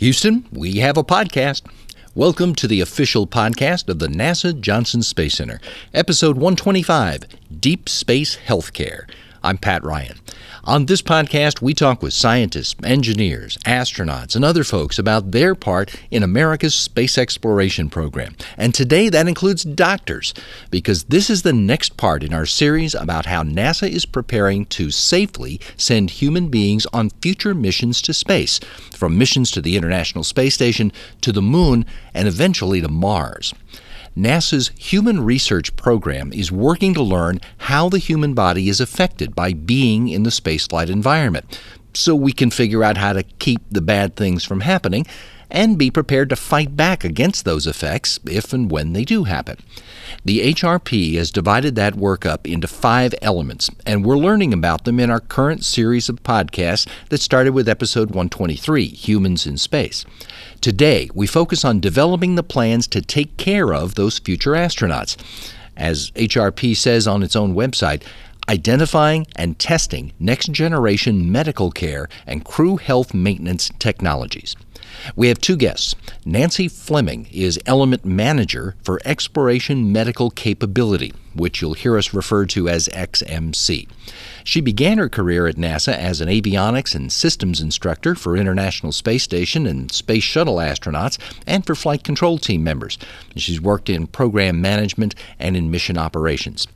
Houston, we have a podcast. Welcome to the official podcast of the NASA Johnson Space Center, episode 125 Deep Space Healthcare. I'm Pat Ryan. On this podcast, we talk with scientists, engineers, astronauts, and other folks about their part in America's space exploration program. And today that includes doctors, because this is the next part in our series about how NASA is preparing to safely send human beings on future missions to space, from missions to the International Space Station to the Moon and eventually to Mars. NASA's Human Research Program is working to learn how the human body is affected by being in the spaceflight environment, so we can figure out how to keep the bad things from happening and be prepared to fight back against those effects if and when they do happen. The HRP has divided that work up into five elements, and we're learning about them in our current series of podcasts that started with episode 123 Humans in Space. Today, we focus on developing the plans to take care of those future astronauts. As HRP says on its own website, identifying and testing next generation medical care and crew health maintenance technologies. We have two guests. Nancy Fleming is Element Manager for Exploration Medical Capability, which you'll hear us refer to as XMC. She began her career at NASA as an avionics and systems instructor for International Space Station and Space Shuttle astronauts and for flight control team members. She's worked in program management and in mission operations.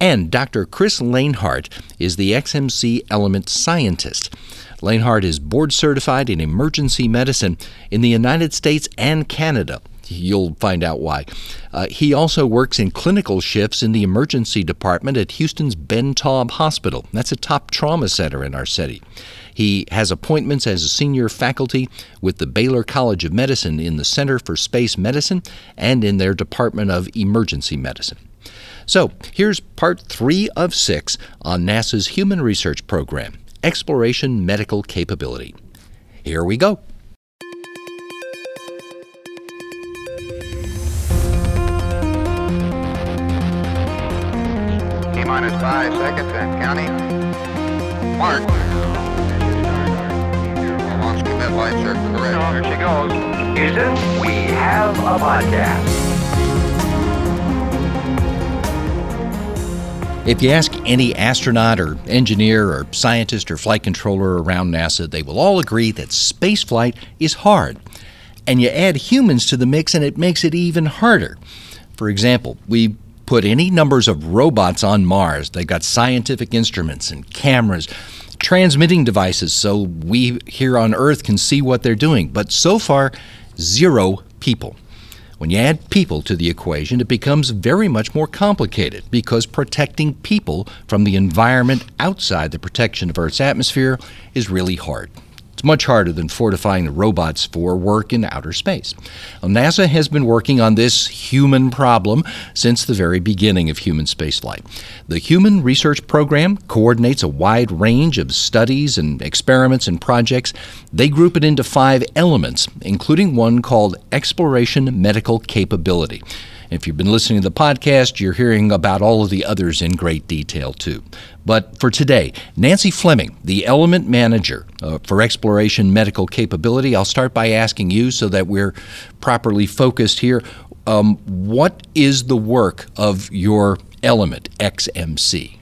And Dr. Kris Lehnhardt is the XMC Element Scientist. Lehnhardt is board certified in emergency medicine in the United States and Canada. You'll find out why. Uh, he also works in clinical shifts in the emergency department at Houston's Ben Taub Hospital. That's a top trauma center in our city. He has appointments as a senior faculty with the Baylor College of Medicine in the Center for Space Medicine and in their Department of Emergency Medicine. So, here's part three of six on NASA's Human Research Program Exploration Medical Capability. Here we go. T minus five seconds and counting. Mark. Launch commit lights are correct. There she goes. Houston, we have a podcast. If you ask any astronaut or engineer or scientist or flight controller around NASA, they will all agree that spaceflight is hard. And you add humans to the mix and it makes it even harder. For example, we put any numbers of robots on Mars. They've got scientific instruments and cameras, transmitting devices so we here on Earth can see what they're doing. But so far, zero people. When you add people to the equation, it becomes very much more complicated because protecting people from the environment outside the protection of Earth's atmosphere is really hard. It's much harder than fortifying the robots for work in outer space. Well, NASA has been working on this human problem since the very beginning of human spaceflight. The Human Research Program coordinates a wide range of studies and experiments and projects. They group it into five elements, including one called Exploration Medical Capability. If you've been listening to the podcast, you're hearing about all of the others in great detail too. But for today, Nancy Fleming, the Element Manager uh, for Exploration Medical Capability, I'll start by asking you so that we're properly focused here. Um, what is the work of your Element XMC?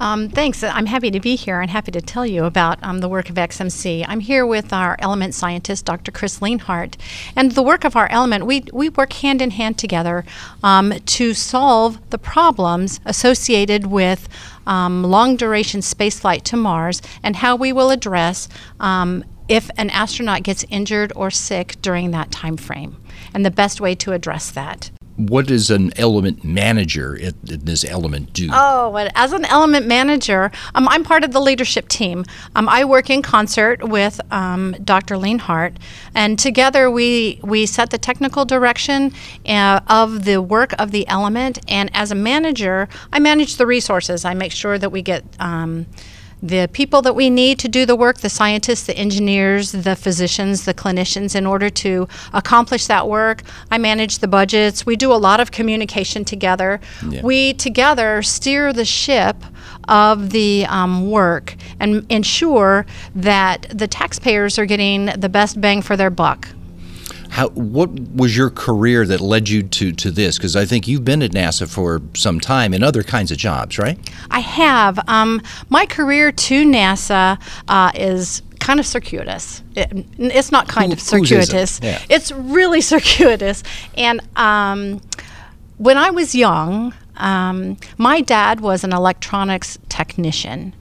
Um, thanks. I'm happy to be here and happy to tell you about um, the work of XMC. I'm here with our element scientist, Dr. Kris Lehnhardt. And the work of our element, we, we work hand in hand together um, to solve the problems associated with um, long duration spaceflight to Mars and how we will address um, if an astronaut gets injured or sick during that time frame and the best way to address that what does an element manager in this element do? Oh, as an element manager, um, I'm part of the leadership team. Um, I work in concert with um, Dr. Lehnhardt, and together we we set the technical direction uh, of the work of the element. And as a manager, I manage the resources. I make sure that we get um, the people that we need to do the work the scientists, the engineers, the physicians, the clinicians in order to accomplish that work. I manage the budgets. We do a lot of communication together. Yeah. We together steer the ship of the um, work and ensure that the taxpayers are getting the best bang for their buck. How, what was your career that led you to, to this? Because I think you've been at NASA for some time in other kinds of jobs, right? I have. Um, my career to NASA uh, is kind of circuitous. It, it's not kind Who- of is it? circuitous. Yeah. It's really circuitous. And um, when I was young, um, my dad was an electronics technician.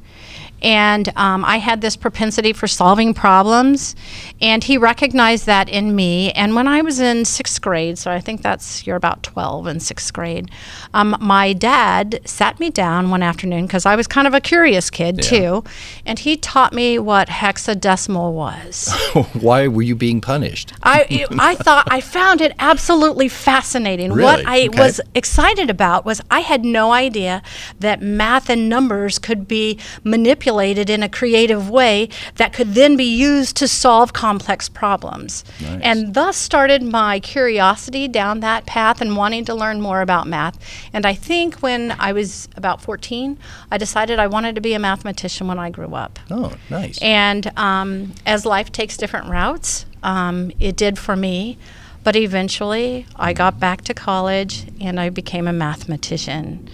And um, I had this propensity for solving problems, and he recognized that in me. And when I was in sixth grade, so I think that's you're about 12 in sixth grade, um, my dad sat me down one afternoon because I was kind of a curious kid too, and he taught me what hexadecimal was. Why were you being punished? I I thought I found it absolutely fascinating. Really? What I Okay. was excited about was I had no idea that math and numbers could be manipulated in a creative way that could then be used to solve complex problems. Nice. And thus started my curiosity down that path and wanting to learn more about math. And I think when I was about 14, I decided I wanted to be a mathematician when I grew up. Oh, nice. And um, as life takes different routes, um, it did for me. But eventually, I got back to college and I became a mathematician.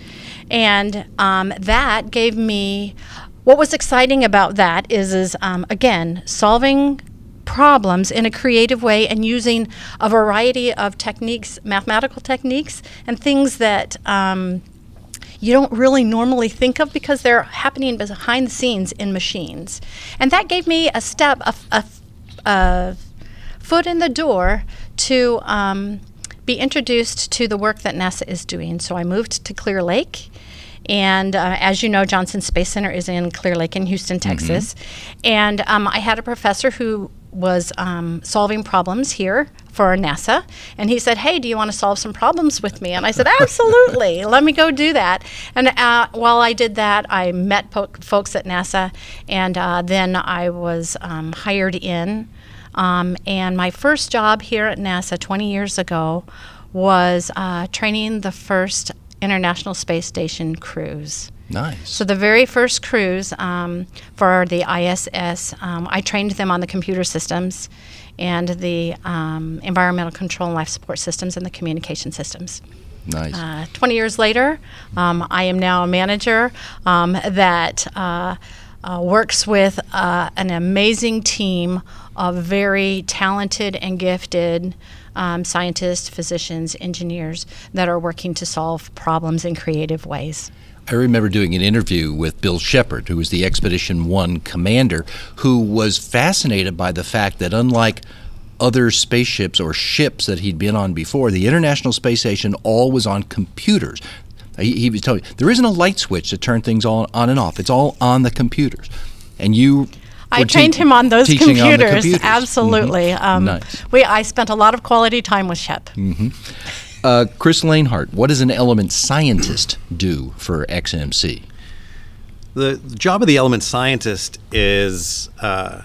And um, that gave me what was exciting about that is, is um, again, solving problems in a creative way and using a variety of techniques, mathematical techniques, and things that. Um, you don't really normally think of because they're happening behind the scenes in machines. And that gave me a step, a, a, a foot in the door to um, be introduced to the work that NASA is doing. So I moved to Clear Lake. And uh, as you know, Johnson Space Center is in Clear Lake in Houston, Texas. And um, I had a professor who was um, solving problems here for NASA. And he said, Hey, do you want to solve some problems with me? And I said, Absolutely. Let me go do that. And uh, while I did that, I met po- folks at NASA. And uh, then I was um, hired in. Um, and my first job here at NASA 20 years ago was uh, training the first International Space Station crews. nice. So the very first crews um, for the ISS, um, I trained them on the computer systems and the um, environmental control and life support systems and the communication systems. nice. Uh, 20 years later, um, I am now a manager um, that uh, uh, works with uh, an amazing team of very talented and gifted um, scientists, physicians, engineers that are working to solve problems in creative ways. I remember doing an interview with Bill Shepard, who was the Expedition 1 commander, who was fascinated by the fact that unlike other spaceships or ships that he'd been on before, the International Space Station all was on computers. He, he was telling me there isn't a light switch to turn things on, on and off. It's all on the computers. And you I were trained te- him on those computers. on computers. Absolutely. Um, Nice. We I spent a lot of quality time with Shep. Uh, Kris Lehnhardt, what does an element scientist do for XMC? The, the job of the element scientist is, uh,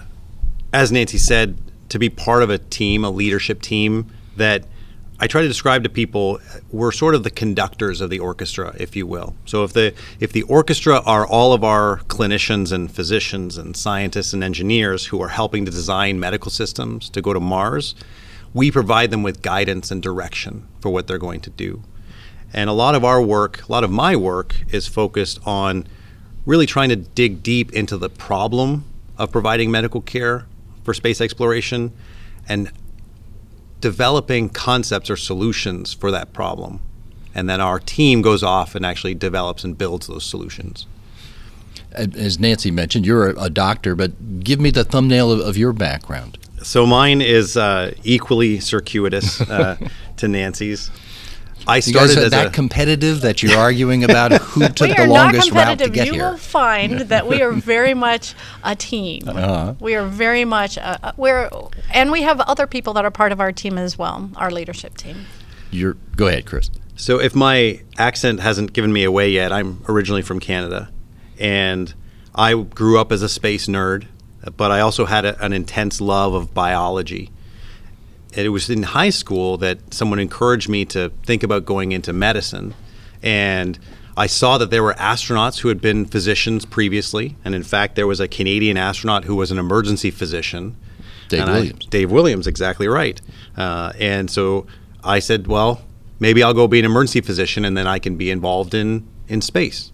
as Nancy said, to be part of a team, a leadership team that I try to describe to people. We're sort of the conductors of the orchestra, if you will. So if the if the orchestra are all of our clinicians and physicians and scientists and engineers who are helping to design medical systems to go to Mars, we provide them with guidance and direction for what they're going to do. And a lot of our work, a lot of my work, is focused on really trying to dig deep into the problem of providing medical care for space exploration and developing concepts or solutions for that problem. And then our team goes off and actually develops and builds those solutions. As Nancy mentioned, you're a, a doctor, but give me the thumbnail of, of your background. So mine is uh, equally circuitous uh, to Nancy's. I You guys started as that a competitive that you're arguing about who took the longest route to competitive. get you here. will find that we are very much a team. Uh-huh. We are very much a, a- we're and we have other people that are part of our team as well, our leadership team. You're, go ahead, Kris. So, if my accent hasn't given me away yet, I'm originally from Canada, and I grew up as a space nerd, but I also had a, an intense love of biology. And it was in high school that someone encouraged me to think about going into medicine. And I saw that there were astronauts who had been physicians previously. And in fact, there was a Canadian astronaut who was an emergency physician. Dave And I- Williams. Dave Williams, exactly right. Uh, and so I said, well, maybe I'll go be an emergency physician and then I can be involved in, in space.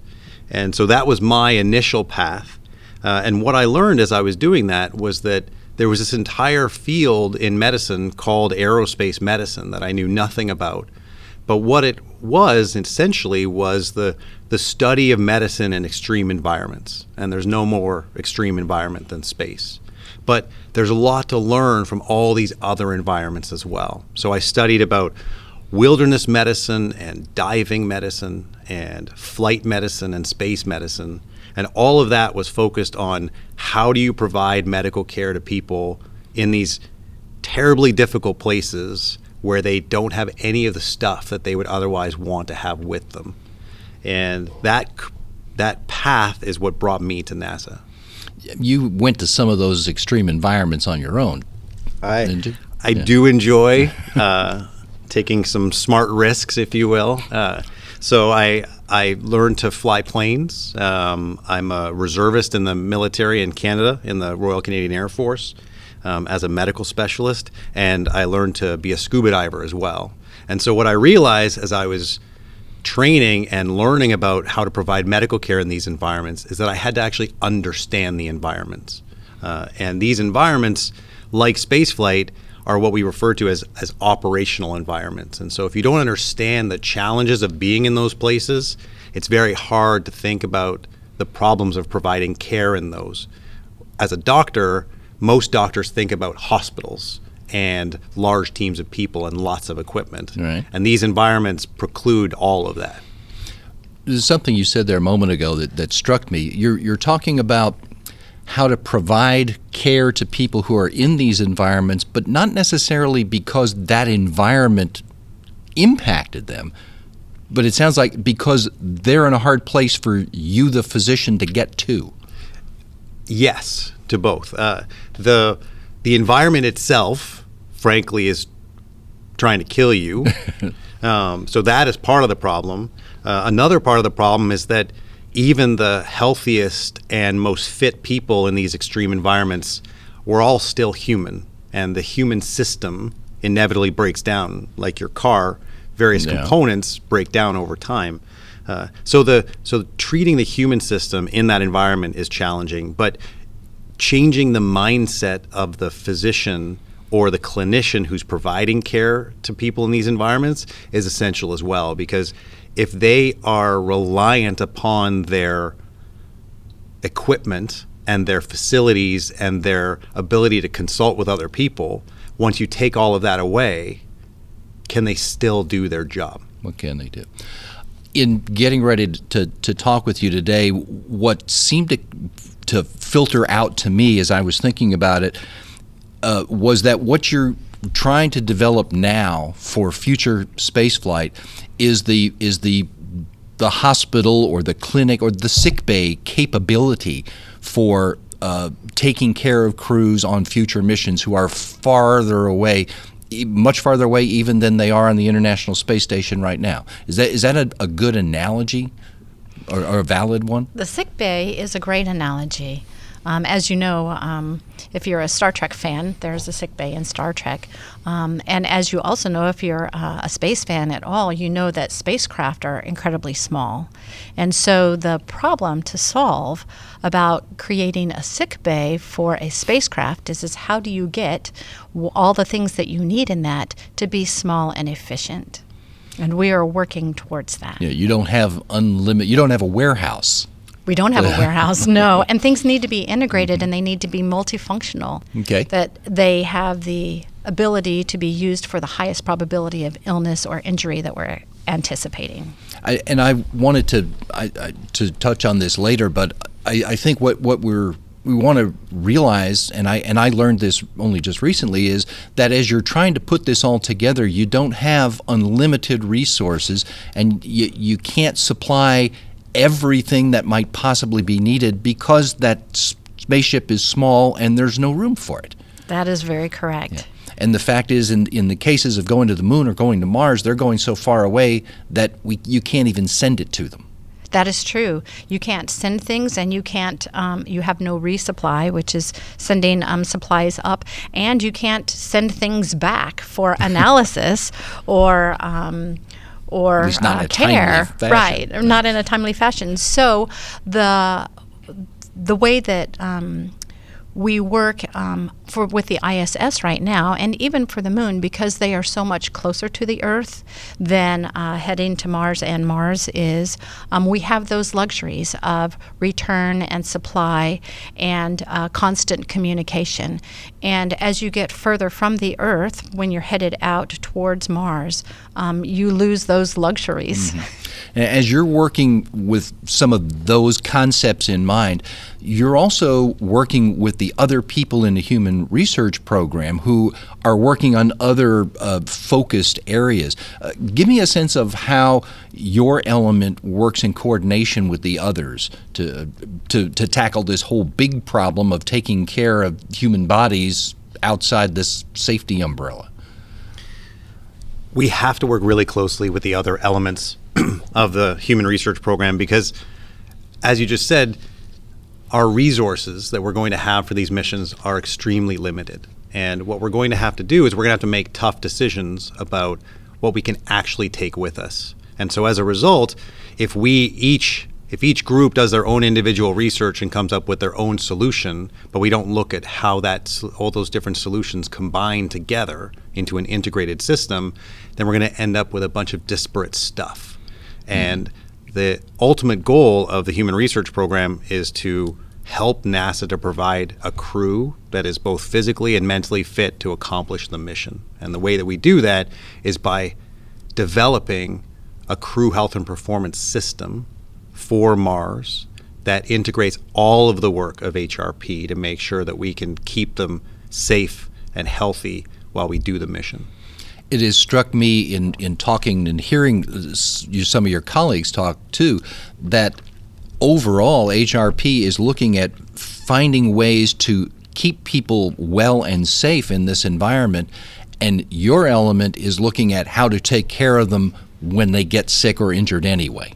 And so that was my initial path. Uh, and what I learned as I was doing that was that there was this entire field in medicine called aerospace medicine that I knew nothing about. But what it was essentially was the the study of medicine in extreme environments. And there's no more extreme environment than space. But there's a lot to learn from all these other environments as well. So I studied about wilderness medicine and diving medicine and flight medicine and space medicine. And all of that was focused on how do you provide medical care to people in these terribly difficult places where they don't have any of the stuff that they would otherwise want to have with them. And that that path is what brought me to NASA. You went to some of those extreme environments on your own. I? I do enjoy uh, taking some smart risks, if you will. Uh, so I I learned to fly planes. Um, I'm a reservist in the military in Canada in the Royal Canadian Air Force um, as a medical specialist, and I learned to be a scuba diver as well. And so what I realized as I was training and learning about how to provide medical care in these environments is that I had to actually understand the environments. Uh, and these environments, like spaceflight, are what we refer to as, as operational environments. And so if you don't understand the challenges of being in those places, it's very hard to think about the problems of providing care in those. As a doctor, most doctors think about hospitals and large teams of people and lots of equipment. Right. And these environments preclude all of that. There's something you said there a moment ago that, that struck me. You're, you're talking about how to provide care to people who are in these environments, but not necessarily because that environment impacted them. But it sounds like because they're in a hard place for you, the physician, to get to. Yes, to both. Uh, the the environment itself, frankly, is trying to kill you. um, so that is part of the problem. Uh, another part of the problem is that even the healthiest and most fit people in these extreme environments, we're all still human, and the human system inevitably breaks down, like your car. Various Yeah. components break down over time. Uh, so the so treating the human system in that environment is challenging, but changing the mindset of the physician or the clinician who's providing care to people in these environments is essential as well because if they are reliant upon their equipment and their facilities and their ability to consult with other people once you take all of that away can they still do their job What can they do? In getting ready to, to talk with you today, what seemed to, to filter out to me as I was thinking about it uh, was that what you're trying to develop now for future spaceflight is the is the the hospital or the clinic or the sick bay capability for uh, taking care of crews on future missions who are farther away, much farther away even than they are on the International Space Station right now. Is that is that a, a good analogy or, or a valid one? The sick bay is a great analogy. Um, as you know, um, if you're a Star Trek fan, there's a sick bay in Star Trek. Um, and as you also know, if you're uh, a space fan at all, you know that spacecraft are incredibly small. And so the problem to solve about creating a sick bay for a spacecraft is, is how do you get w- all the things that you need in that to be small and efficient? And we are working towards that. Know, you don't have unlimited. You don't have a warehouse. We don't have a warehouse, no. And things need to be integrated and they need to be multifunctional. Okay. That they have the ability to be used for the highest probability of illness or injury that we're anticipating. I, and I wanted to I, I, to touch on this later, but I, I think what, what we're we want to realize, and I and I learned this only just recently, is that as you're trying to put this all together, you don't have unlimited resources, and you you can't supply everything that might possibly be needed because that spaceship is small and there's no room for it. That is very correct. And the fact is, in, in the cases of going to the moon or going to Mars, they're going so far away that we, you can't even send it to them. That is true. You can't send things, and you can't. Um, you have no resupply, which is sending um, supplies up, and you can't send things back for analysis or. Um, or least not in uh, care, fashion. right? or Not in a timely fashion. So the the way that um, we work um, for with the ISS right now, and even for the Moon, because they are so much closer to the Earth than uh, heading to Mars and Mars is. Um, we have those luxuries of return and supply and uh, constant communication. And as you get further from the Earth, when you're headed out towards Mars, um, you lose those luxuries. As you're working with some of those concepts in mind, you're also working with the other people in the human research program who are working on other uh, focused areas. Uh, give me a sense of how your element works in coordination with the others to, to, to tackle this whole big problem of taking care of human bodies outside this safety umbrella. We have to work really closely with the other elements of the human research program because, as you just said, our resources that we're going to have for these missions are extremely limited. And what we're going to have to do is we're going to have to make tough decisions about what we can actually take with us. And so as a result, if we each if each group does their own individual research and comes up with their own solution, but we don't look at how that all those different solutions combine together into an integrated system, then we're going to end up with a bunch of disparate stuff. Mm-hmm. And the ultimate goal of the human research program is to help NASA to provide a crew that is both physically and mentally fit to accomplish the mission. And the way that we do that is by developing a crew health and performance system for Mars that integrates all of the work of HRP to make sure that we can keep them safe and healthy while we do the mission. it has struck me in, in talking and hearing uh, you, some of your colleagues talk too that overall HRP is looking at finding ways to keep people well and safe in this environment, and your element is looking at how to take care of them when they get sick or injured anyway.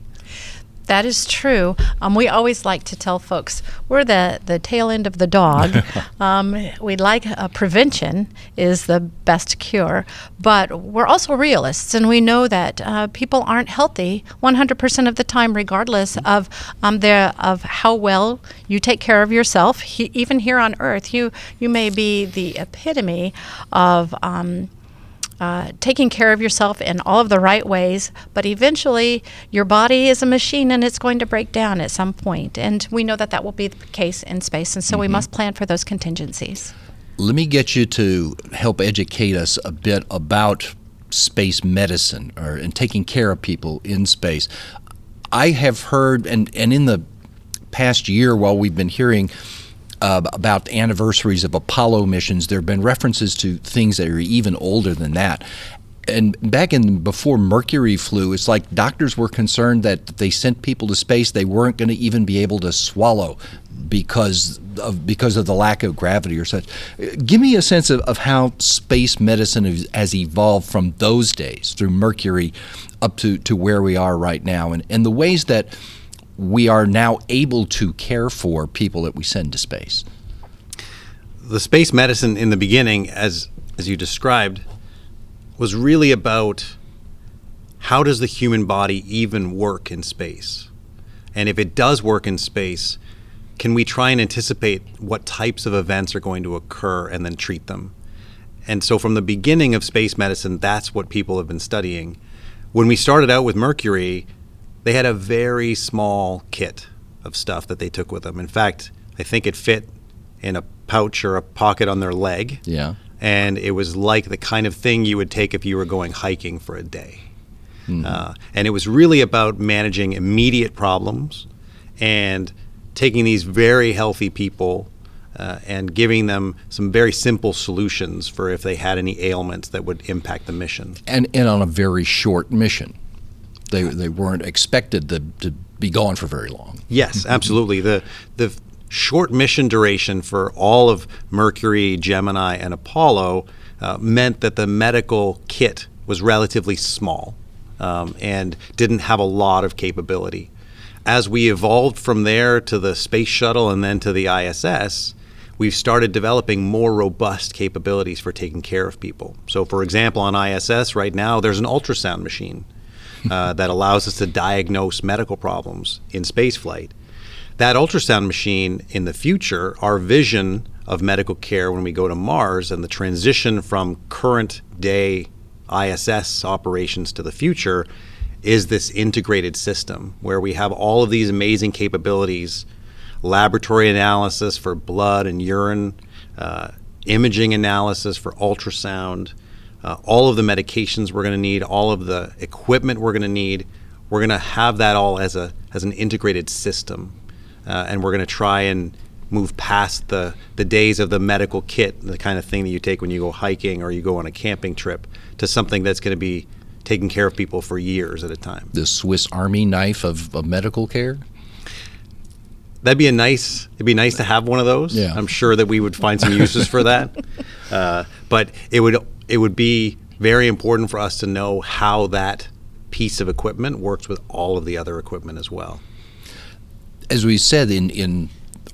That is true. Um, we always like to tell folks we're the, the tail end of the dog. um, we like uh, prevention is the best cure, but we're also realists, and we know that uh, people aren't healthy 100% of the time, regardless of um, their of how well you take care of yourself. He, even here on Earth, you you may be the epitome of. Um, uh, taking care of yourself in all of the right ways, but eventually your body is a machine and it's going to break down at some point. And we know that that will be the case in space, and so we must plan for those contingencies. Let me get you to help educate us a bit about space medicine or and taking care of people in space. I have heard and and in the past year while we've been hearing uh, about anniversaries of Apollo missions, there have been references to things that are even older than that. And back in before Mercury flew, it's like doctors were concerned that they sent people to space they weren't going to even be able to swallow because of because of the lack of gravity or such. Give me a sense of, of how space medicine has evolved from those days through Mercury up to, to where we are right now and, and the ways that we are now able to care for people that we send to space. the space medicine in the beginning, as as you described, was really about how does the human body even work in space, and if it does work in space, can we try and anticipate what types of events are going to occur and then treat them? And so, from the beginning of space medicine, that's what people have been studying. When we started out with Mercury, they had a very small kit of stuff that they took with them. In fact, I think it fit in a pouch or a pocket on their leg. Yeah. And it was like the kind of thing you would take if you were going hiking for a day. Uh, and it was really about managing immediate problems and taking these very healthy people uh, and giving them some very simple solutions for if they had any ailments that would impact the mission. And, and on a very short mission. They, they weren't expected to, to be gone for very long. Yes, absolutely. The the short mission duration for all of Mercury, Gemini, and Apollo uh, meant that the medical kit was relatively small um, and didn't have a lot of capability. As we evolved from there to the space shuttle and then to the ISS, we've started developing more robust capabilities for taking care of people. So, for example, on ISS right now, there's an ultrasound machine uh, that allows us to diagnose medical problems in spaceflight. That ultrasound machine in the future, our vision of medical care when we go to Mars and the transition from current day ISS operations to the future is this integrated system where we have all of these amazing capabilities laboratory analysis for blood and urine, uh, imaging analysis for ultrasound, uh, all of the medications we're going to need, all of the equipment we're going to need. We're going to have that all as a as an integrated system, uh, and we're going to try and move past the the days of the medical kit, the kind of thing that you take when you go hiking or you go on a camping trip, to something that's going to be taking care of people for years at a time. The Swiss Army knife of, of medical care. That'd be a nice. It'd be nice to have one of those. Yeah. I'm sure that we would find some uses for that. Uh, but it would it would be very important for us to know how that piece of equipment works with all of the other equipment as well. As we said in in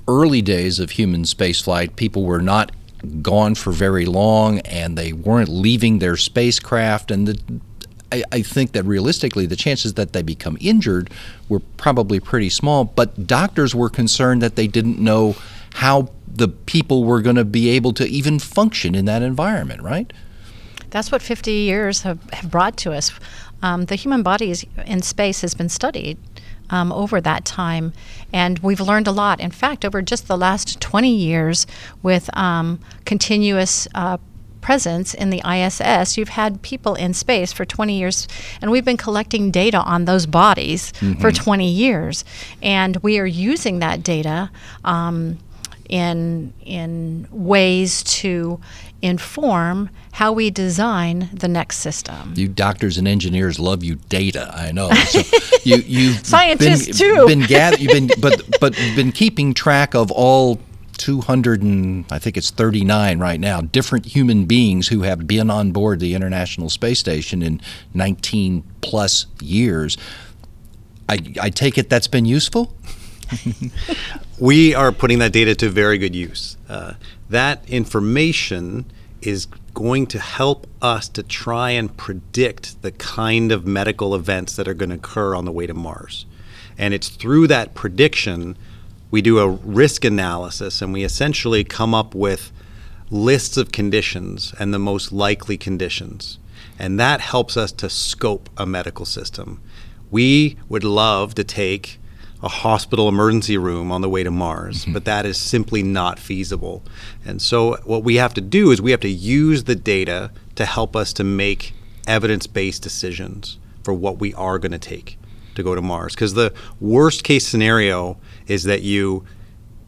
early days of human spaceflight, people were not gone for very long, and they weren't leaving their spacecraft, and the I, I think that realistically, the chances that they become injured were probably pretty small. But doctors were concerned that they didn't know how the people were going to be able to even function in that environment, right? That's what 50 years have, have brought to us. Um, the human body is, in space has been studied um, over that time, and we've learned a lot. In fact, over just the last 20 years, with um, continuous uh, presence in the ISS, you've had people in space for 20 years, and we've been collecting data on those bodies for 20 years, and we are using that data um, in in ways to inform how we design the next system. You doctors and engineers love you data. I know. So you you've Scientists, been, too. Been gather, you've been but but been keeping track of all 200 and I think it's 39 right now different human beings who have been on board the International Space Station in 19 plus years. I, I take it that's been useful. we are putting that data to very good use. Uh, that information is going to help us to try and predict the kind of medical events that are going to occur on the way to Mars. And it's through that prediction we do a risk analysis and we essentially come up with lists of conditions and the most likely conditions. And that helps us to scope a medical system. We would love to take a hospital emergency room on the way to Mars, mm-hmm. but that is simply not feasible. And so, what we have to do is we have to use the data to help us to make evidence based decisions for what we are going to take to go to Mars. Because the worst case scenario is that you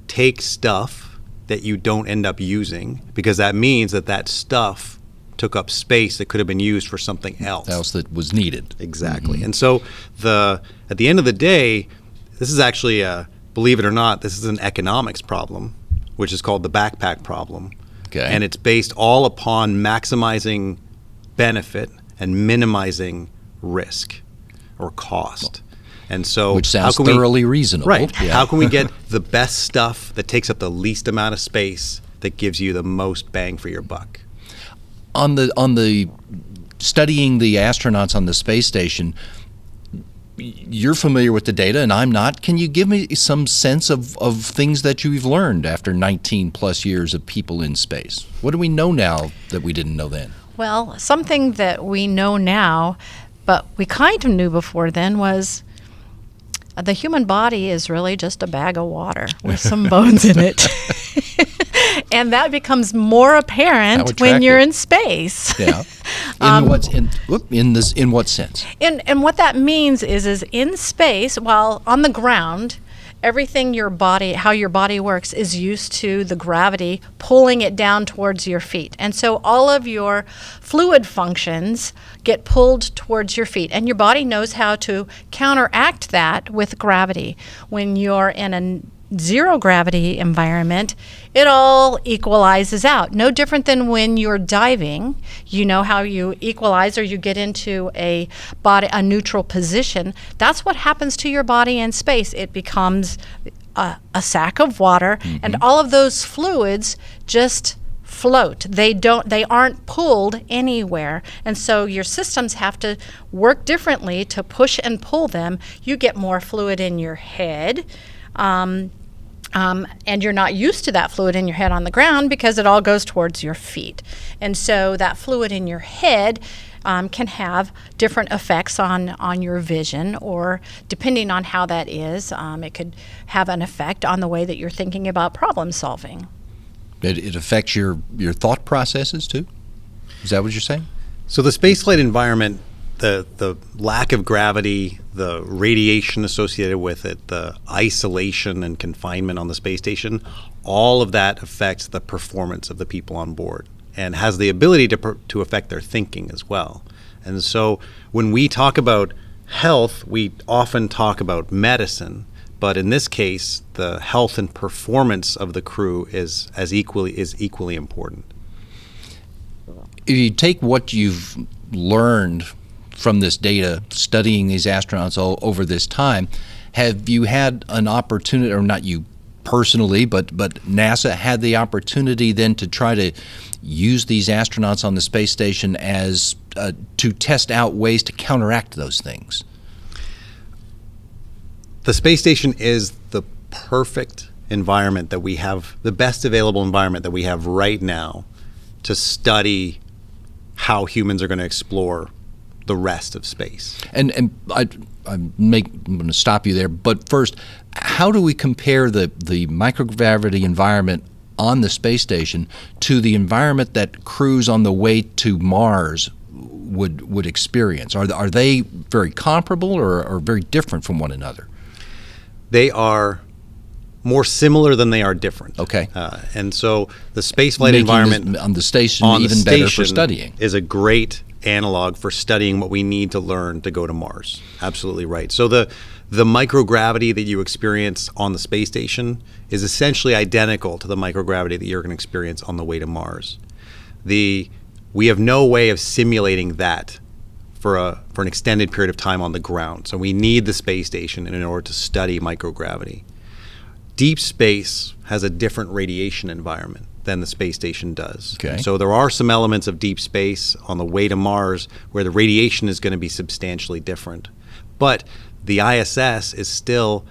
take stuff that you don't end up using, because that means that that stuff took up space that could have been used for something else. Else that was needed. Exactly. Mm-hmm. And so the at the end of the day, this is actually a believe it or not, this is an economics problem, which is called the backpack problem. Okay. And it's based all upon maximizing benefit and minimizing risk or cost. And so Which how sounds can we- thoroughly reasonable. Right. Yeah. How can we get the best stuff that takes up the least amount of space that gives you the most bang for your buck? on the on the studying the astronauts on the space station you're familiar with the data and I'm not can you give me some sense of, of things that you've learned after 19 plus years of people in space what do we know now that we didn't know then Well, something that we know now, but we kind of knew before then was the human body is really just a bag of water with some bones in it. and that becomes more apparent when you're attractive. in space. yeah in Um, what's in whoop, in this in what sense And and what that means is is in space, while on the ground, everything your body, how your body works, is used to the gravity pulling it down towards your feet. And so all of your fluid functions get pulled towards your feet. And your body knows how to counteract that with gravity. When you're in a zero gravity environment, it all equalizes out. No different than when you're diving. You know how you equalize or you get into a body a neutral position. That's what happens to your body in space. It becomes a, a sack of water, and all of those fluids just float. They don't they aren't pulled anywhere. And so your systems have to work differently to push and pull them. You get more fluid in your head. Um, um, and you're not used to that fluid in your head on the ground because it all goes towards your feet. And so that fluid in your head um, can have different effects on, on your vision, or depending on how that is, um, it could have an effect on the way that you're thinking about problem solving. It, it affects your, your thought processes too? Is that what you're saying? So the spaceflight environment, the the lack of gravity, the radiation associated with it, the isolation and confinement on the space station, all of that affects the performance of the people on board and has the ability to per, to affect their thinking as well. And so when we talk about health, we often talk about medicine, but in this case, the health and performance of the crew is as equally is equally important. If you take what you've learned from this data, studying these astronauts all over this time, have you had an opportunity, or not you personally, but but NASA had the opportunity then to try to use these astronauts on the space station as uh, to test out ways to counteract those things? the space station is the perfect environment that we have, the best available environment that we have right now to study how humans are going to explore the rest of space. And and I, I make I'm going to stop you there. But first, how do we compare the the microgravity environment on the space station to the environment that crews on the way to Mars would would experience? Are are they very comparable or, or very different from one another? They are more similar than they are different. Okay. Uh, and so the spaceflight environment this- on the station on the even better for station studying. is a great analog for studying what we need to learn to go to Mars. Absolutely right. So the the microgravity that you experience on the space station is essentially identical to the microgravity that you're going to experience on the way to Mars. The we have no way of simulating that for a for an extended period of time on the ground. So we need the space station in order to study microgravity. Deep space has a different radiation environment than the space station does. Okay. So there are some elements of deep space on the way to Mars where the radiation is going to be substantially different. But the ISS is still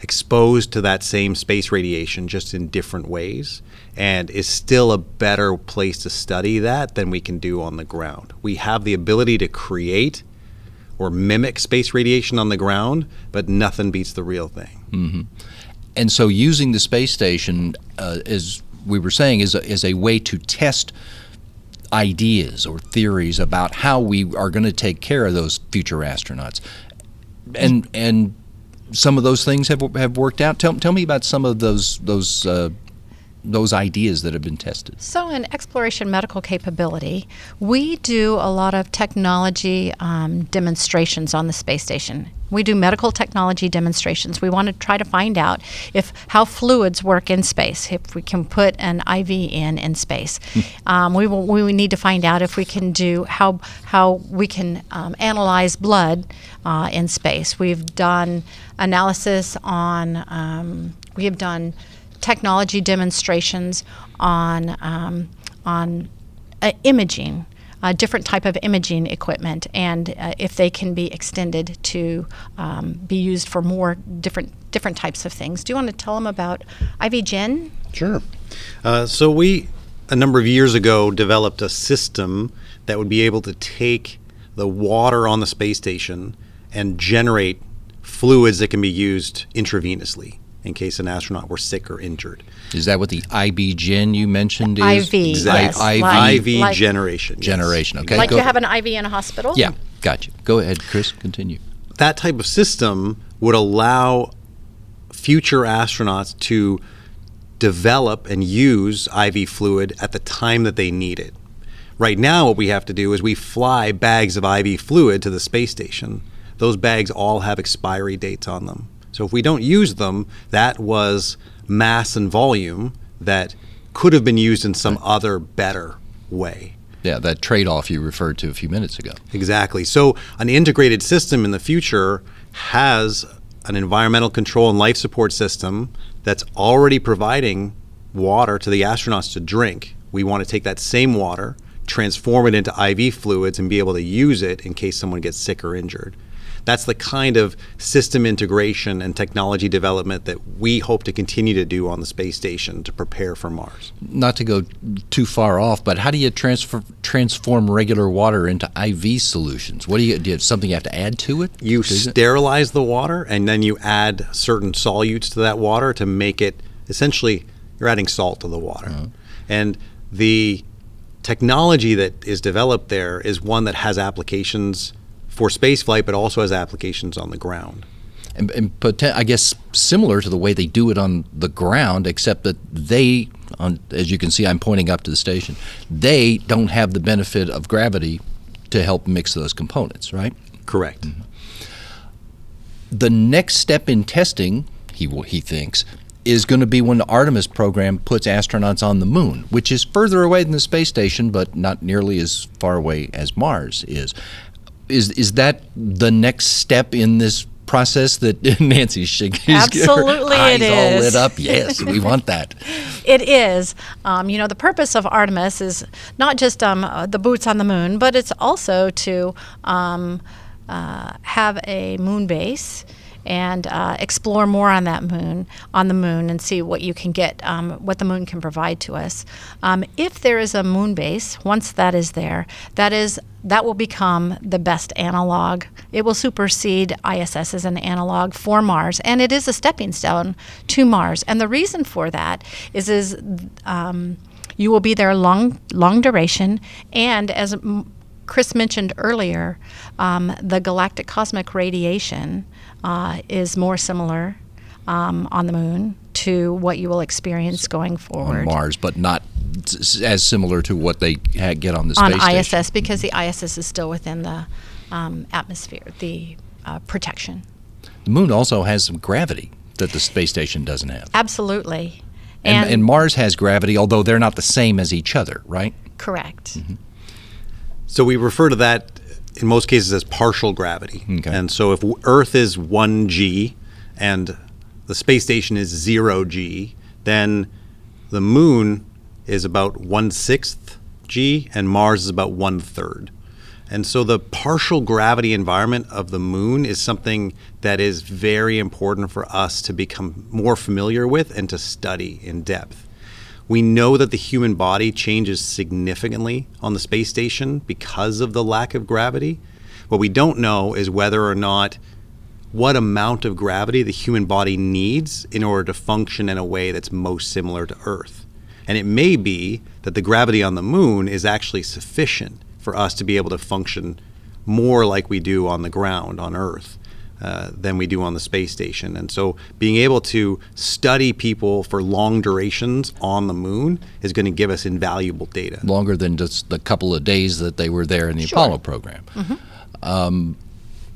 exposed to that same space radiation just in different ways and is still a better place to study that than we can do on the ground. We have the ability to create or mimic space radiation on the ground, but nothing beats the real thing. And so, using the space station, uh, as we were saying, is a, is a way to test ideas or theories about how we are going to take care of those future astronauts. And and some of those things have have worked out. Tell, tell me about some of those those uh, those ideas that have been tested. So, in exploration medical capability, we do a lot of technology um, demonstrations on the space station. We do medical technology demonstrations. We want to try to find out if how fluids work in space. If we can put an IV in in space, um, we will, we need to find out if we can do how how we can um, analyze blood uh, in space. We've done analysis on. Um, we have done technology demonstrations on um, on uh, imaging, a different type of imaging equipment, and uh, if they can be extended to um, be used for more different different types of things. Do you want to tell them about IV Gen? Sure. Uh, so we, a number of years ago, developed a system that would be able to take the water on the space station and generate fluids that can be used intravenously in case an astronaut were sick or injured. Is that what the IV Gen you mentioned is? IV, yes, I- like- IV like- generation. yes. generation. Okay, like go- you have an IV in a hospital? Yeah, got you. Go ahead, Kris. Continue. that type of system would allow future astronauts to develop and use IV fluid at the time that they need it. Right now, what we have to do is we fly bags of IV fluid to the space station. Those bags all have expiry dates on them. So if we don't use them, that was mass and volume that could have been used in some other better way. Yeah, that trade off you referred to a few minutes ago. Exactly. So, an integrated system in the future has an environmental control and life support system that's already providing water to the astronauts to drink. We want to take that same water, transform it into IV fluids, and be able to use it in case someone gets sick or injured. That's the kind of system integration and technology development that we hope to continue to do on the space station to prepare for Mars. Not to go too far off, but how do you transfer transform regular water into IV solutions? What do you do? You have something you have to add to it? You Is it- sterilize the water and then you add certain solutes to that water to make it essentially you're adding salt to the water. Uh-huh. And the technology that is developed there is one that has applications for spaceflight but also has applications on the ground. and, and poten- I guess similar to the way they do it on the ground, except that they, on, as you can see, I'm pointing up to the station. They don't have the benefit of gravity to help mix those components, right? Correct. Mm-hmm. The next step in testing, he will- he thinks, is going to be when the Artemis program puts astronauts on the moon, which is further away than the space station, but not nearly as far away as Mars is. Is is that the next step in this process that Nancy's shaking? Absolutely her eyes it all is. lit up. Yes, we want that. It is. Um, you know, the purpose of Artemis is not just um, uh, the boots on the moon, but it's also to um, uh, have a moon base and uh, explore more on that moon, on the moon, and see what you can get, um, what the moon can provide to us. Um, if there is a moon base, once that is there, that is that will become the best analog. It will supersede ISS as an analog for Mars, and it is a stepping stone to Mars. And the reason for that is is um, you will be there long long duration, and as Kris mentioned earlier, um, the galactic cosmic radiation uh, is more similar um, on the moon to what you will experience going forward On Mars, but not as similar to what they get on the on space station. ISS because the ISS is still within the um, atmosphere, the uh, protection. The moon also has some gravity that the space station doesn't have. Absolutely. And, and Mars has gravity, although they're not the same as each other, right? correct. So we refer to that in most cases as partial gravity. Okay. And so if Earth is 1g and the space station is 0g, then the moon is about 1 sixth g and Mars is about one third. And so the partial gravity environment of the moon is something that is very important for us to become more familiar with and to study in depth. We know that the human body changes significantly on the space station because of the lack of gravity. What we don't know is whether or not what amount of gravity the human body needs in order to function in a way that's most similar to Earth. And it may be that the gravity on the moon is actually sufficient for us to be able to function more like we do on the ground on Earth uh, than we do on the space station. And so being able to study people for long durations on the moon is going to give us invaluable data. Longer than just the couple of days that they were there in the Sure. Apollo program. Um,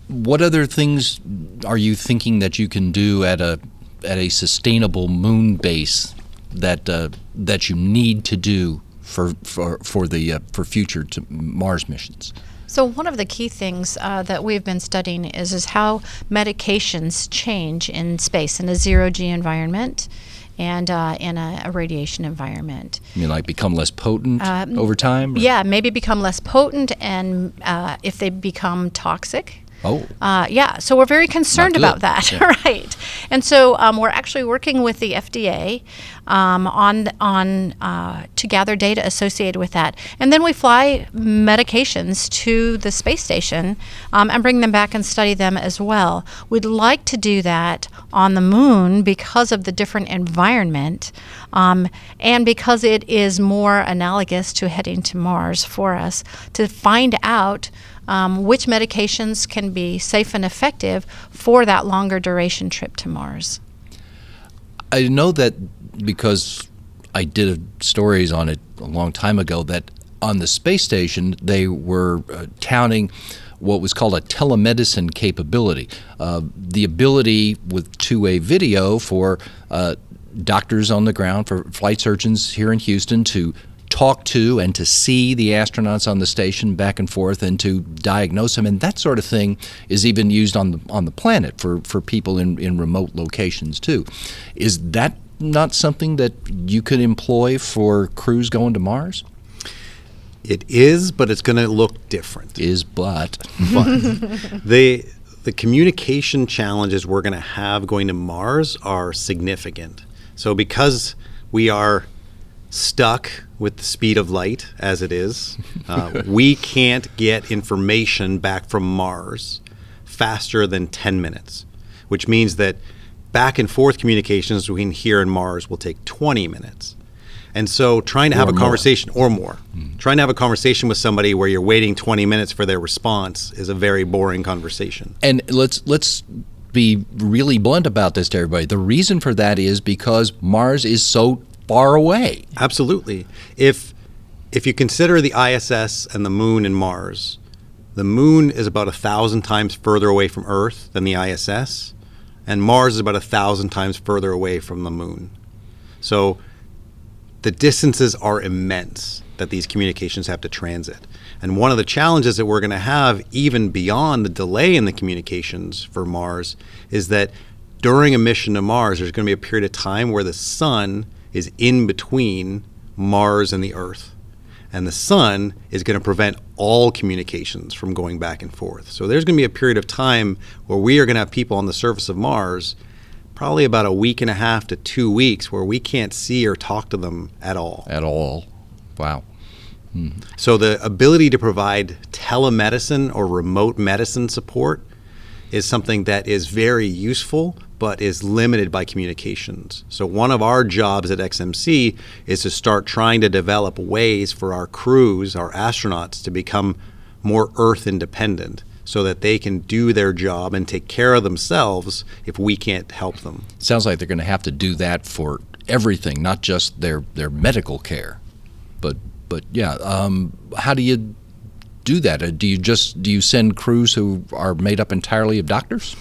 what other things are you thinking that you can do at a at a sustainable moon base that uh, that you need to do for for for the uh, for future to Mars missions? So one of the key things uh, that we've been studying is is how medications change in space in a zero G environment and uh, in a, a radiation environment. I mean, like become less potent over time? or- Um, Yeah, maybe become less potent, and uh, if they become toxic. Oh. Uh, yeah, so we're very concerned about that, Yeah. right? And so um, we're actually working with the FDA um, on on uh, to gather data associated with that, and then we fly medications to the space station um, and bring them back and study them as well. We'd like to do that on the moon because of the different environment, um, and because it is more analogous to heading to Mars for us to find out um, which medications can be safe and effective for that longer duration trip to Mars. I know that because I did stories on it a long time ago that on the space station they were uh, touting what was called a telemedicine capability, uh, the ability with two-way video for uh, doctors on the ground, for flight surgeons here in Houston to talk to and to see the astronauts on the station back and forth and to diagnose them and that sort of thing is even used on the on the planet for, for people in, in remote locations too. Is that not something that you could employ for crews going to Mars? It is, but it's going to look different. Is but But the the communication challenges we're going to have going to Mars are significant. So because we are stuck with the speed of light as it is, uh, we can't get information back from Mars faster than 10 minutes, which means that back and forth communications between here and Mars will take 20 minutes. And so trying to have Or a more. conversation or more, trying to have a conversation with somebody where you're waiting 20 minutes for their response is a very boring conversation. And let's let's be really blunt about this to everybody. The reason for that is because Mars is so far away. Absolutely. If if you consider the ISS and the moon and Mars, the moon is about a thousand times further away from Earth than the ISS, and Mars is about a thousand times further away from the moon. So the distances are immense that these communications have to transit. And one of the challenges that we're going to have, even beyond the delay in the communications for Mars, is that during a mission to Mars, there's going to be a period of time where the sun is in between Mars and the Earth. And the sun is going to prevent all communications from going back and forth. So there's going to be a period of time where we are going to have people on the surface of Mars probably about a week and a half to two weeks where we can't see or talk to them at all. At all. Wow. Hmm. So the ability to provide telemedicine or remote medicine support is something that is very useful but is limited by communications. So one of our jobs at ExMC is to start trying to develop ways for our crews, our astronauts to become more earth independent so that they can do their job and take care of themselves if we can't help them. Sounds like they're going to have to do that for everything, not just their their medical care. But but yeah, um, how do you do that? Uh, Do you just do you send crews who are made up entirely of doctors?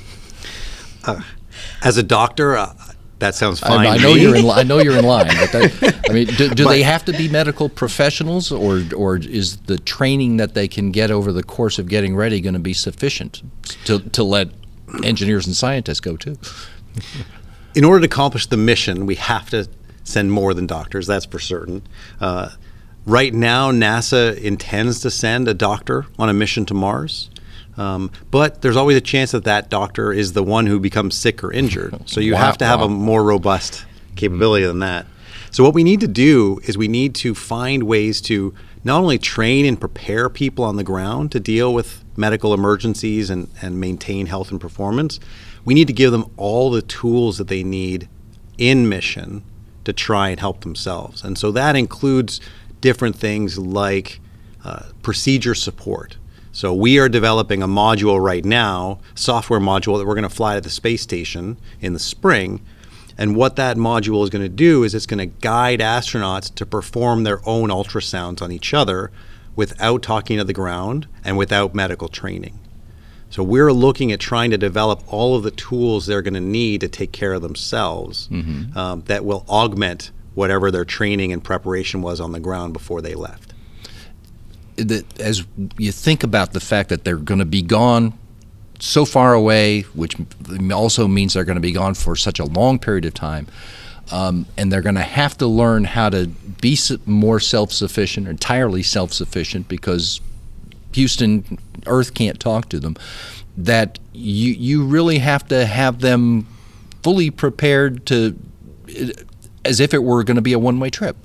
As a doctor, uh, that sounds fine. I to know you're in. I know you're in line. But that, I mean, do, do they have to be medical professionals, or or is the training that they can get over the course of getting ready going to be sufficient to to let engineers and scientists go too? in order to accomplish the mission, we have to send more than doctors. That's for certain. Uh, right now, NASA intends to send a doctor on a mission to Mars. Um, but there's always a chance that that doctor is the one who becomes sick or injured. So you Wow, have to have wow. a more robust capability than that. So what we need to do is we need to find ways to not only train and prepare people on the ground to deal with medical emergencies and, and maintain health and performance, we need to give them all the tools that they need in mission to try and help themselves. And so that includes different things like uh, procedure support. So we are developing a module right now, software module that we're going to fly to the space station in the spring. And what that module is going to do is it's going to guide astronauts to perform their own ultrasounds on each other without talking to the ground and without medical training. So we're looking at trying to develop all of the tools they're going to need to take care of themselves um, that will augment whatever their training and preparation was on the ground before they left. That as you think about the fact that they're going to be gone so far away, which also means they're going to be gone for such a long period of time, um, and they're going to have to learn how to be more self-sufficient, entirely self-sufficient, because Houston, Earth can't talk to them. That you you really have to have them fully prepared to, as if it were going to be a one-way trip.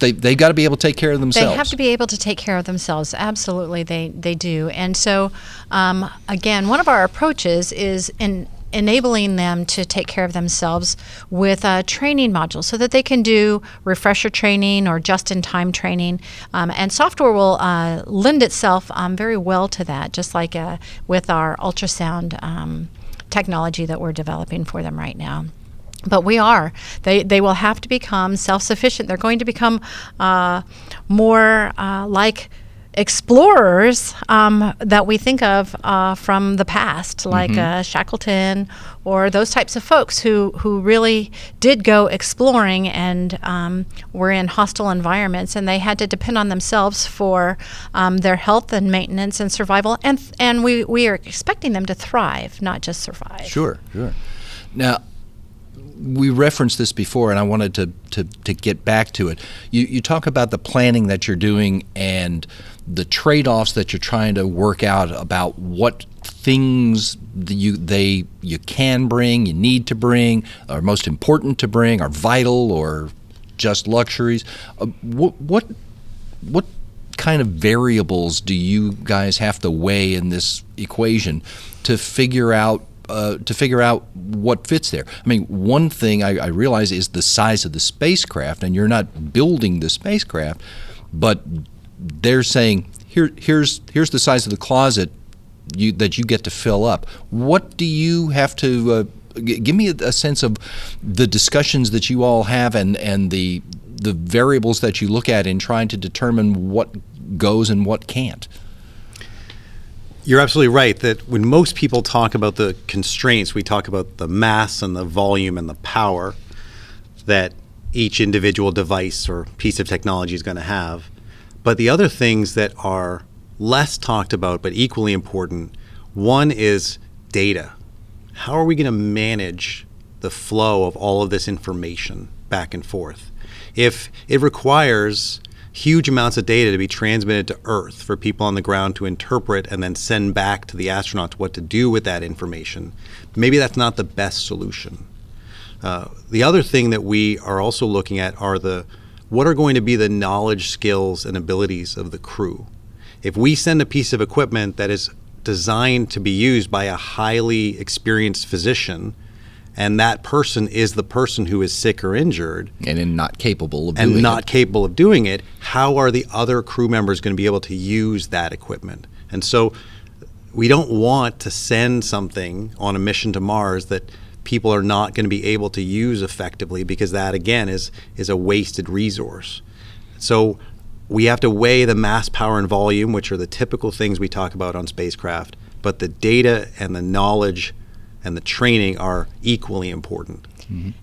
They they got to be able to take care of themselves. They have to be able to take care of themselves. Absolutely, they they do. And so, um, again, one of our approaches is in enabling them to take care of themselves with a training module so that they can do refresher training or just-in-time training um, and software will uh, lend itself um, very well to that just like uh, with our ultrasound um, technology that we're developing for them right now but we are. They they will have to become self sufficient. They're going to become uh, more uh, like explorers um, that we think of uh, from the past, like uh, Shackleton or those types of folks who, who really did go exploring and um, were in hostile environments and they had to depend on themselves for um, their health and maintenance and survival. And, and we, we are expecting them to thrive, not just survive. Sure, sure. Now, we referenced this before, and I wanted to, to, to get back to it. You, you talk about the planning that you're doing and the trade offs that you're trying to work out about what things you they you can bring, you need to bring, are most important to bring, are vital or just luxuries. Uh, what what what kind of variables do you guys have to weigh in this equation to figure out uh, to figure out what fits there. I mean, one thing I, I, realize is the size of the spacecraft, and you're not building the spacecraft, but they're saying here, here's here's the size of the closet you, that you get to fill up. What do you have to uh, g- give me a, a sense of the discussions that you all have and and the the variables that you look at in trying to determine what goes and what can't? You're absolutely right that when most people talk about the constraints, we talk about the mass and the volume and the power that each individual device or piece of technology is going to have. But the other things that are less talked about but equally important one is data. How are we going to manage the flow of all of this information back and forth? If it requires huge amounts of data to be transmitted to Earth for people on the ground to interpret and then send back to the astronauts what to do with that information. Maybe that's not the best solution. Uh, the other thing that we are also looking at are the what are going to be the knowledge, skills, and abilities of the crew. If we send a piece of equipment that is designed to be used by a highly experienced physician, and that person is the person who is sick or injured and not capable of and doing not it. capable of doing it how are the other crew members going to be able to use that equipment and so we don't want to send something on a mission to mars that people are not going to be able to use effectively because that again is is a wasted resource so we have to weigh the mass power and volume which are the typical things we talk about on spacecraft but the data and the knowledge and the training are equally important.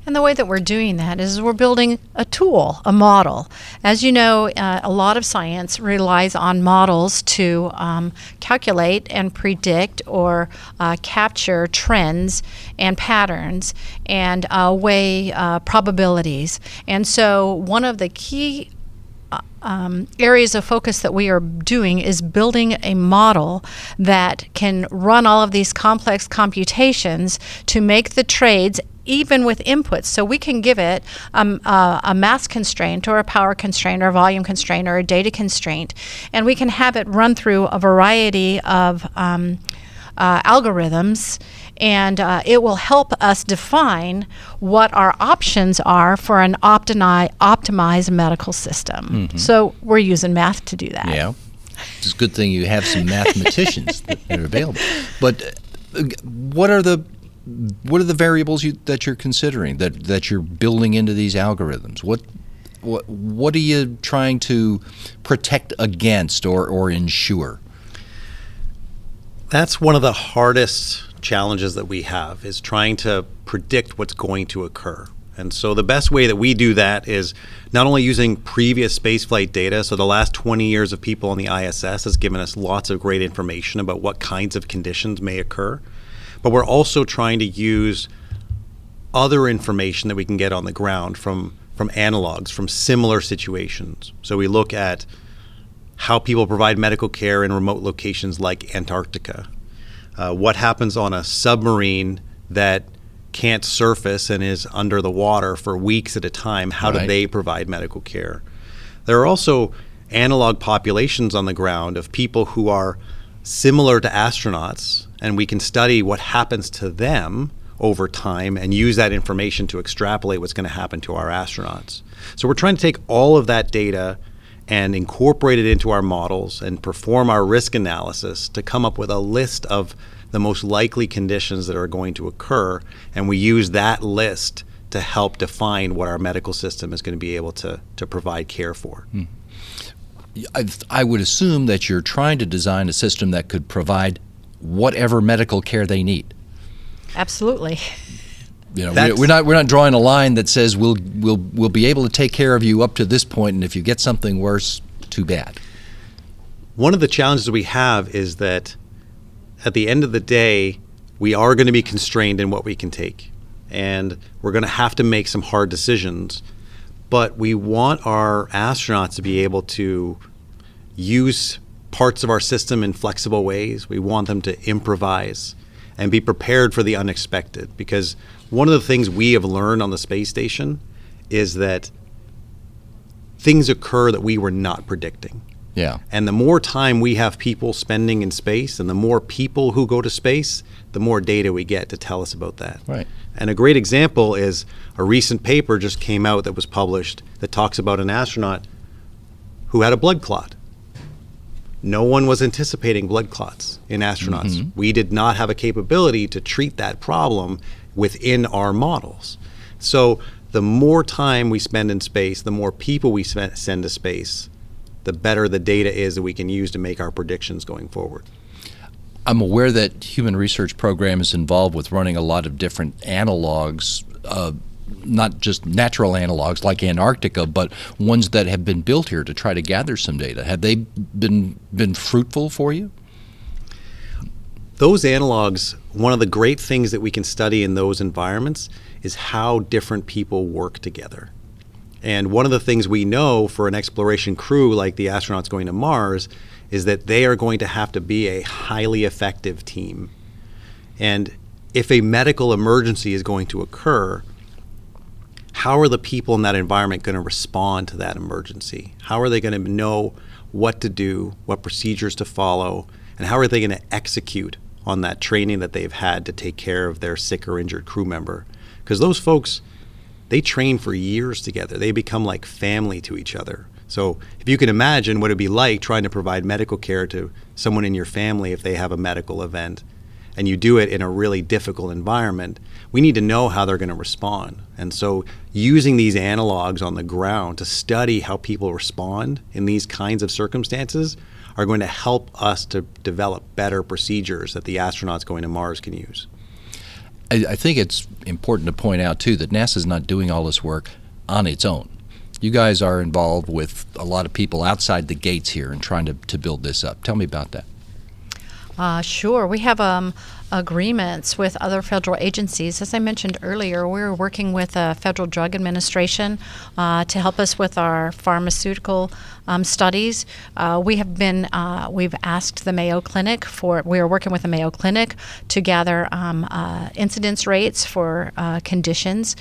And the way that we're doing that is we're building a tool, a model. As you know, uh, a lot of science relies on models to um, calculate and predict or uh, capture trends and patterns and uh, weigh uh, probabilities. And so, one of the key um, areas of focus that we are doing is building a model that can run all of these complex computations to make the trades even with inputs. So we can give it um, uh, a mass constraint or a power constraint or a volume constraint or a data constraint, and we can have it run through a variety of um, uh, algorithms and uh, it will help us define what our options are for an optimi- optimized medical system. So we're using math to do that. Yeah. It's a good thing you have some mathematicians that are available. But uh, what are the what are the variables you, that you're considering that, that you're building into these algorithms? What what what are you trying to protect against or, or ensure? That's one of the hardest challenges that we have is trying to predict what's going to occur. And so the best way that we do that is not only using previous spaceflight data, so the last 20 years of people on the ISS has given us lots of great information about what kinds of conditions may occur, but we're also trying to use other information that we can get on the ground from from analogs from similar situations. So we look at how people provide medical care in remote locations like Antarctica. Uh, what happens on a submarine that can't surface and is under the water for weeks at a time? How Right. do they provide medical care? There are also analog populations on the ground of people who are similar to astronauts, and we can study what happens to them over time and use that information to extrapolate what's going to happen to our astronauts. So we're trying to take all of that data and incorporate it into our models and perform our risk analysis to come up with a list of the most likely conditions that are going to occur and we use that list to help define what our medical system is going to be able to, to provide care for. Hmm. I, I would assume that you're trying to design a system that could provide whatever medical care they need. Absolutely. You know, That's- we're we're not we're not drawing a line that says we'll we'll we'll be able to take care of you up to this point, and if you get something worse, too bad. One of the challenges we have is that at the end of the day, we are going to be constrained in what we can take. And we're going to have to make some hard decisions. But we want our astronauts to be able to use parts of our system in flexible ways. We want them to improvise and be prepared for the unexpected. Because one of the things we have learned on the space station is that things occur that we were not predicting. Yeah. And the more time we have people spending in space and the more people who go to space, the more data we get to tell us about that. Right. And a great example is a recent paper just came out that was published that talks about an astronaut who had a blood clot. No one was anticipating blood clots in astronauts. Mm-hmm. We did not have a capability to treat that problem within our models. So, the more time we spend in space, the more people we spe- send to space, the better the data is that we can use to make our predictions going forward. I'm aware that Human Research Program is involved with running a lot of different analogs, uh, not just natural analogs like Antarctica, but ones that have been built here to try to gather some data. Have they been been fruitful for you? those analogs, one of the great things that we can study in those environments is how different people work together. And one of the things we know for an exploration crew like the astronauts going to Mars is that they are going to have to be a highly effective team. And if a medical emergency is going to occur, how are the people in that environment going to respond to that emergency? How are they going to know what to do, what procedures to follow, and how are they going to execute on that training that they've had to take care of their sick or injured crew member? Because those folks, they train for years together. They become like family to each other. So if you can imagine what it'd be like trying to provide medical care to someone in your family if they have a medical event, and you do it in a really difficult environment, we need to know how they're going to respond. And so, using these analogs on the ground to study how people respond in these kinds of circumstances are going to help us to develop better procedures that the astronauts going to Mars can use. I, I think it's important to point out too that NASA's not doing all this work on its own. You guys are involved with a lot of people outside the gates here and trying to, to build this up. Tell me about that. Uh, sure. We have um, agreements with other federal agencies. As I mentioned earlier, we're working with the Federal Drug Administration uh, to help us with our pharmaceutical um, studies. Uh, we have been, uh, we've asked the Mayo Clinic for, we are working with the Mayo Clinic to gather um, uh, incidence rates for uh, conditions.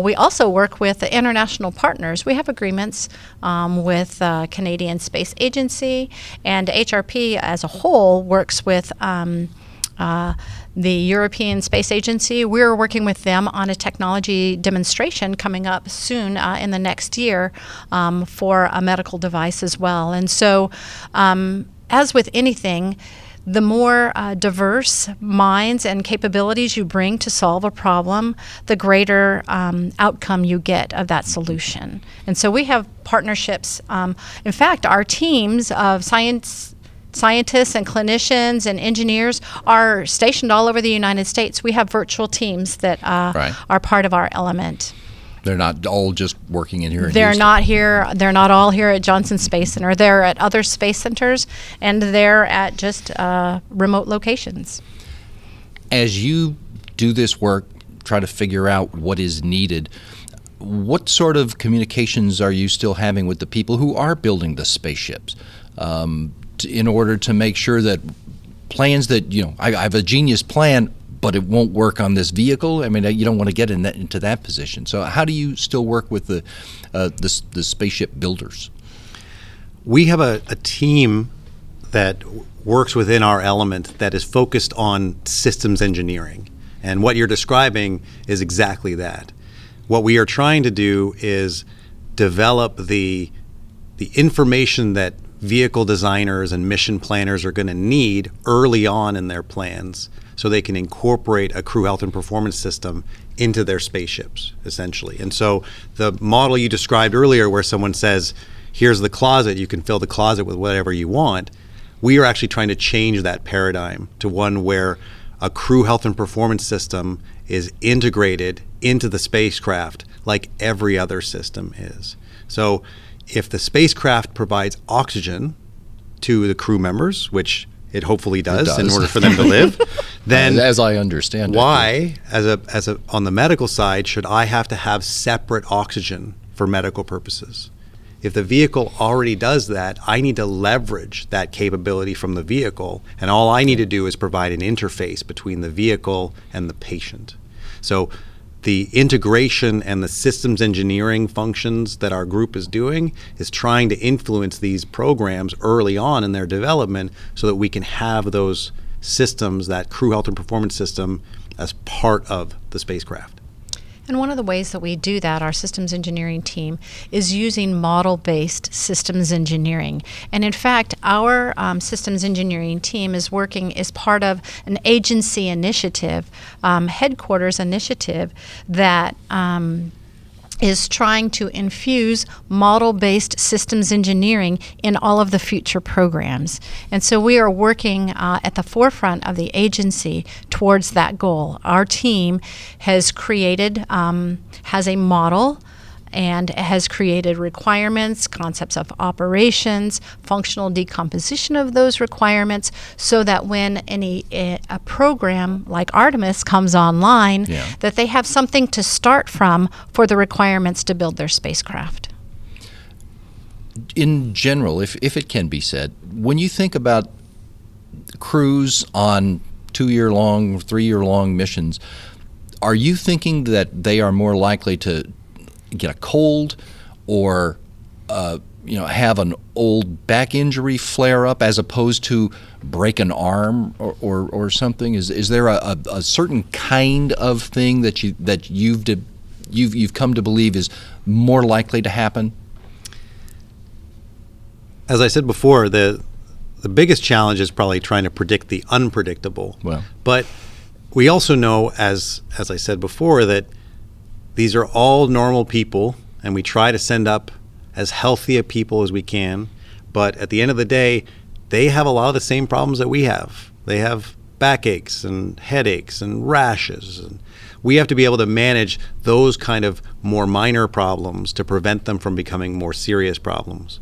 We also work with international partners. We have agreements um, with Canadian Space Agency, and HRP as a whole works with um, uh, the European Space Agency. We're working with them on a technology demonstration coming up soon uh, in the next year um, for a medical device as well. And so, um, as with anything, the more uh, diverse minds and capabilities you bring to solve a problem, the greater um, outcome you get of that solution. And so we have partnerships. Um, in fact, our teams of science scientists and clinicians and engineers are stationed all over the United States. We have virtual teams that uh, Right. are part of our element. They're not all just working in here. in They're Houston. not here. They're not all here at Johnson Space Center. They're at other space centers, and they're at just uh, remote locations. as you do this work, try to figure out what is needed, what sort of communications are you still having with the people who are building the spaceships um, in order to make sure that plans that, you know, I, I have a genius plan, but it won't work on this vehicle? I mean, you don't want to get in that, into that position. So, how do you still work with the, uh, the, the spaceship builders? we have a, a team that works within our element that is focused on systems engineering. And what you're describing is exactly that. What we are trying to do is develop the, the information that vehicle designers and mission planners are going to need early on in their plans so they can incorporate a crew health and performance system into their spaceships, essentially. And so the model you described earlier, where someone says, here's the closet, you can fill the closet with whatever you want, we are actually trying to change that paradigm to one where a crew health and performance system is integrated into the spacecraft like every other system is. So if the spacecraft provides oxygen to the crew members, which it hopefully does, does. in order for them to live, then as I understand it. why, as a as a on the medical side, should I have to have separate oxygen for medical purposes? If the vehicle already does that, I need to leverage that capability from the vehicle, and all I need to do is provide an interface between the vehicle and the patient. So the integration and the systems engineering functions that our group is doing is trying to influence these programs early on in their development so that we can have those systems, that crew health and performance system, as part of the spacecraft. And one of the ways that we do that, our systems engineering team, is using model based systems engineering. And in fact, our um, systems engineering team is working as part of an agency initiative, um, headquarters initiative, that um, is trying to infuse model based systems engineering in all of the future programs. And so we are working uh, at the forefront of the agency towards that goal. Our team has created, um, has a model and has created requirements, concepts of operations, functional decomposition of those requirements, so that when any eh, a program like Artemis comes online, Yeah. that they have something to start from for the requirements to build their spacecraft. in general, if, if it can be said, when you think about crews on two year long, three year long missions, are you thinking that they are more likely to get a cold or uh, you know have an old back injury flare up as opposed to break an arm or, or, or something? Is, is there a, a, certain kind of thing that you that you've de- you've you've come to believe is more likely to happen? As I said before, the the biggest challenge is probably trying to predict the unpredictable. Well. but we also know, as as I said before, that these are all normal people, and we try to send up as healthy a people as we can. But at the end of the day, they have a lot of the same problems that we have. They have backaches and headaches and rashes, and we have to be able to manage those kind of more minor problems to prevent them from becoming more serious problems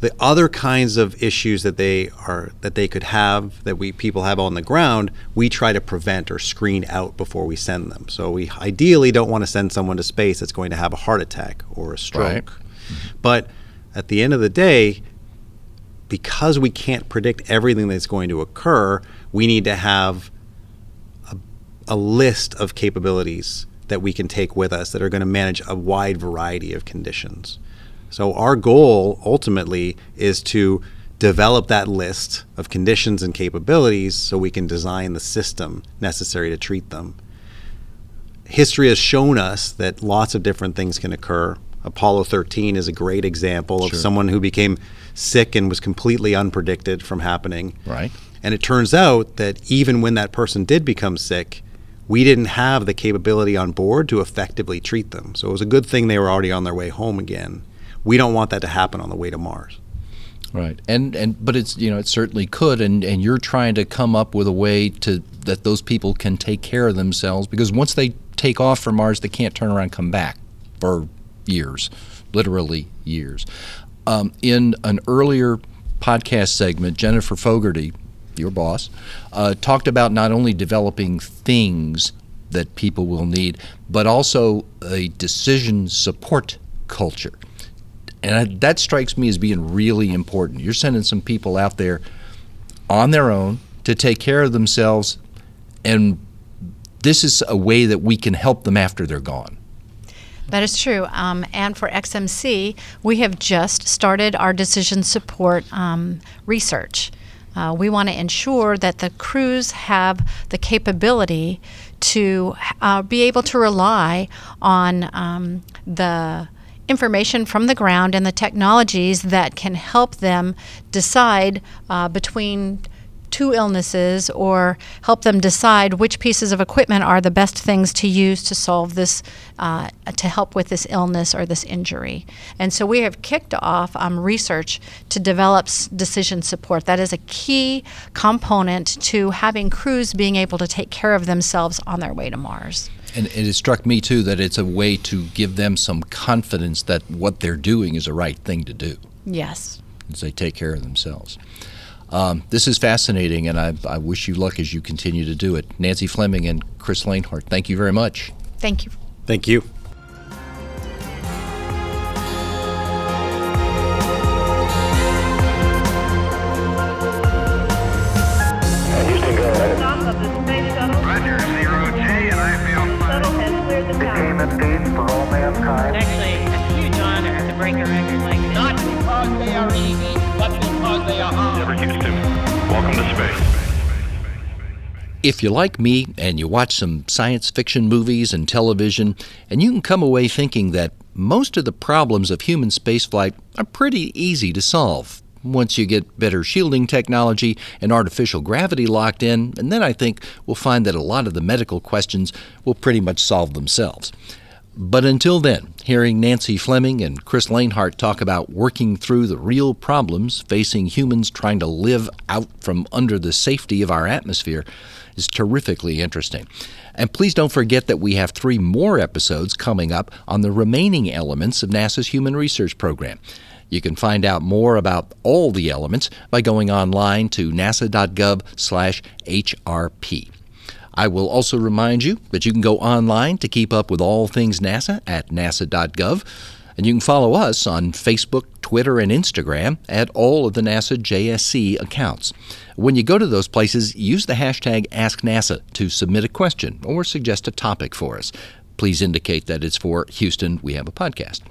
the other kinds of issues that they are that they could have that we people have on the ground we try to prevent or screen out before we send them. So we ideally don't want to send someone to space that's going to have a heart attack or a stroke. Right. but at the end of the day because we can't predict everything that's going to occur we need to have a, a list of capabilities that we can take with us that are going to manage a wide variety of conditions so our goal ultimately is to develop that list of conditions and capabilities so we can design the system necessary to treat them. History has shown us that lots of different things can occur. Apollo 13 is a great example of Sure. someone who became sick and was completely unpredicted from happening. Right. And it turns out that even when that person did become sick, we didn't have the capability on board to effectively treat them. So it was a good thing they were already on their way home again. We don't want that to happen on the way to Mars. Right, and and but it's you know it certainly could, and and you're trying to come up with a way to that those people can take care of themselves because once they take off from Mars, they can't turn around and come back for years, literally years. Um, in an earlier podcast segment, Jennifer Fogarty, your boss, uh, talked about not only developing things that people will need, but also a decision support culture. And I, that strikes me as being really important. You're sending some people out there on their own to take care of themselves, and this is a way that we can help them after they're gone. That is true. Um, and for ExMC, we have just started our decision support um, research. Uh, we want to ensure that the crews have the capability to uh, be able to rely on um, the information from the ground and the technologies that can help them decide uh, between two illnesses or help them decide which pieces of equipment are the best things to use to solve this, uh, to help with this illness or this injury. And so we have kicked off um, research to develop s- decision support. That is a key component to having crews being able to take care of themselves on their way to Mars. And it struck me too that it's a way to give them some confidence that what they're doing is the right thing to do Yes. as they take care of themselves. Um, this is fascinating, and I, I wish you luck as you continue to do it. Nancy Fleming and Kris Lehnhardt, thank you very much. Thank you. Thank you. Welcome to space. If you like me and you watch some science fiction movies and television, and you can come away thinking that most of the problems of human spaceflight are pretty easy to solve once you get better shielding technology and artificial gravity locked in, and then I think we'll find that a lot of the medical questions will pretty much solve themselves. But until then, hearing Nancy Fleming and Kris Lehnhardt talk about working through the real problems facing humans trying to live out from under the safety of our atmosphere is terrifically interesting. And please don't forget that we have three more episodes coming up on the remaining elements of NASA's Human Research Program. You can find out more about all the elements by going online to nasa.gov/hrp. I will also remind you that you can go online to keep up with all things NASA at nasa.gov, and you can follow us on Facebook, Twitter, and Instagram at all of the NASA JSC accounts. When you go to those places, use the hashtag AskNASA to submit a question or suggest a topic for us. Please indicate that it's for Houston, we have a podcast.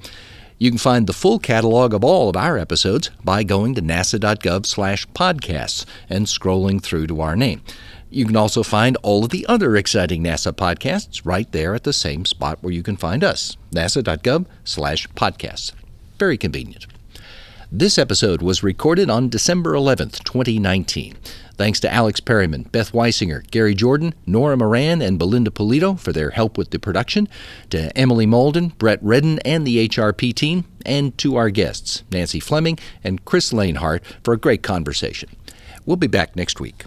You can find the full catalog of all of our episodes by going to nasa.gov/podcasts and scrolling through to our name. You can also find all of the other exciting NASA podcasts right there at the same spot where you can find us, nasa.gov slash podcasts. Very convenient. This episode was recorded on December 11th, 2019. Thanks to Alex Perryman, Beth Weisinger, Gary Jordan, Nora Moran, and Belinda Polito for their help with the production, to Emily Malden, Brett Redden, and the HRP team, and to our guests, Nancy Fleming and Kris Lehnhardt, for a great conversation. We'll be back next week.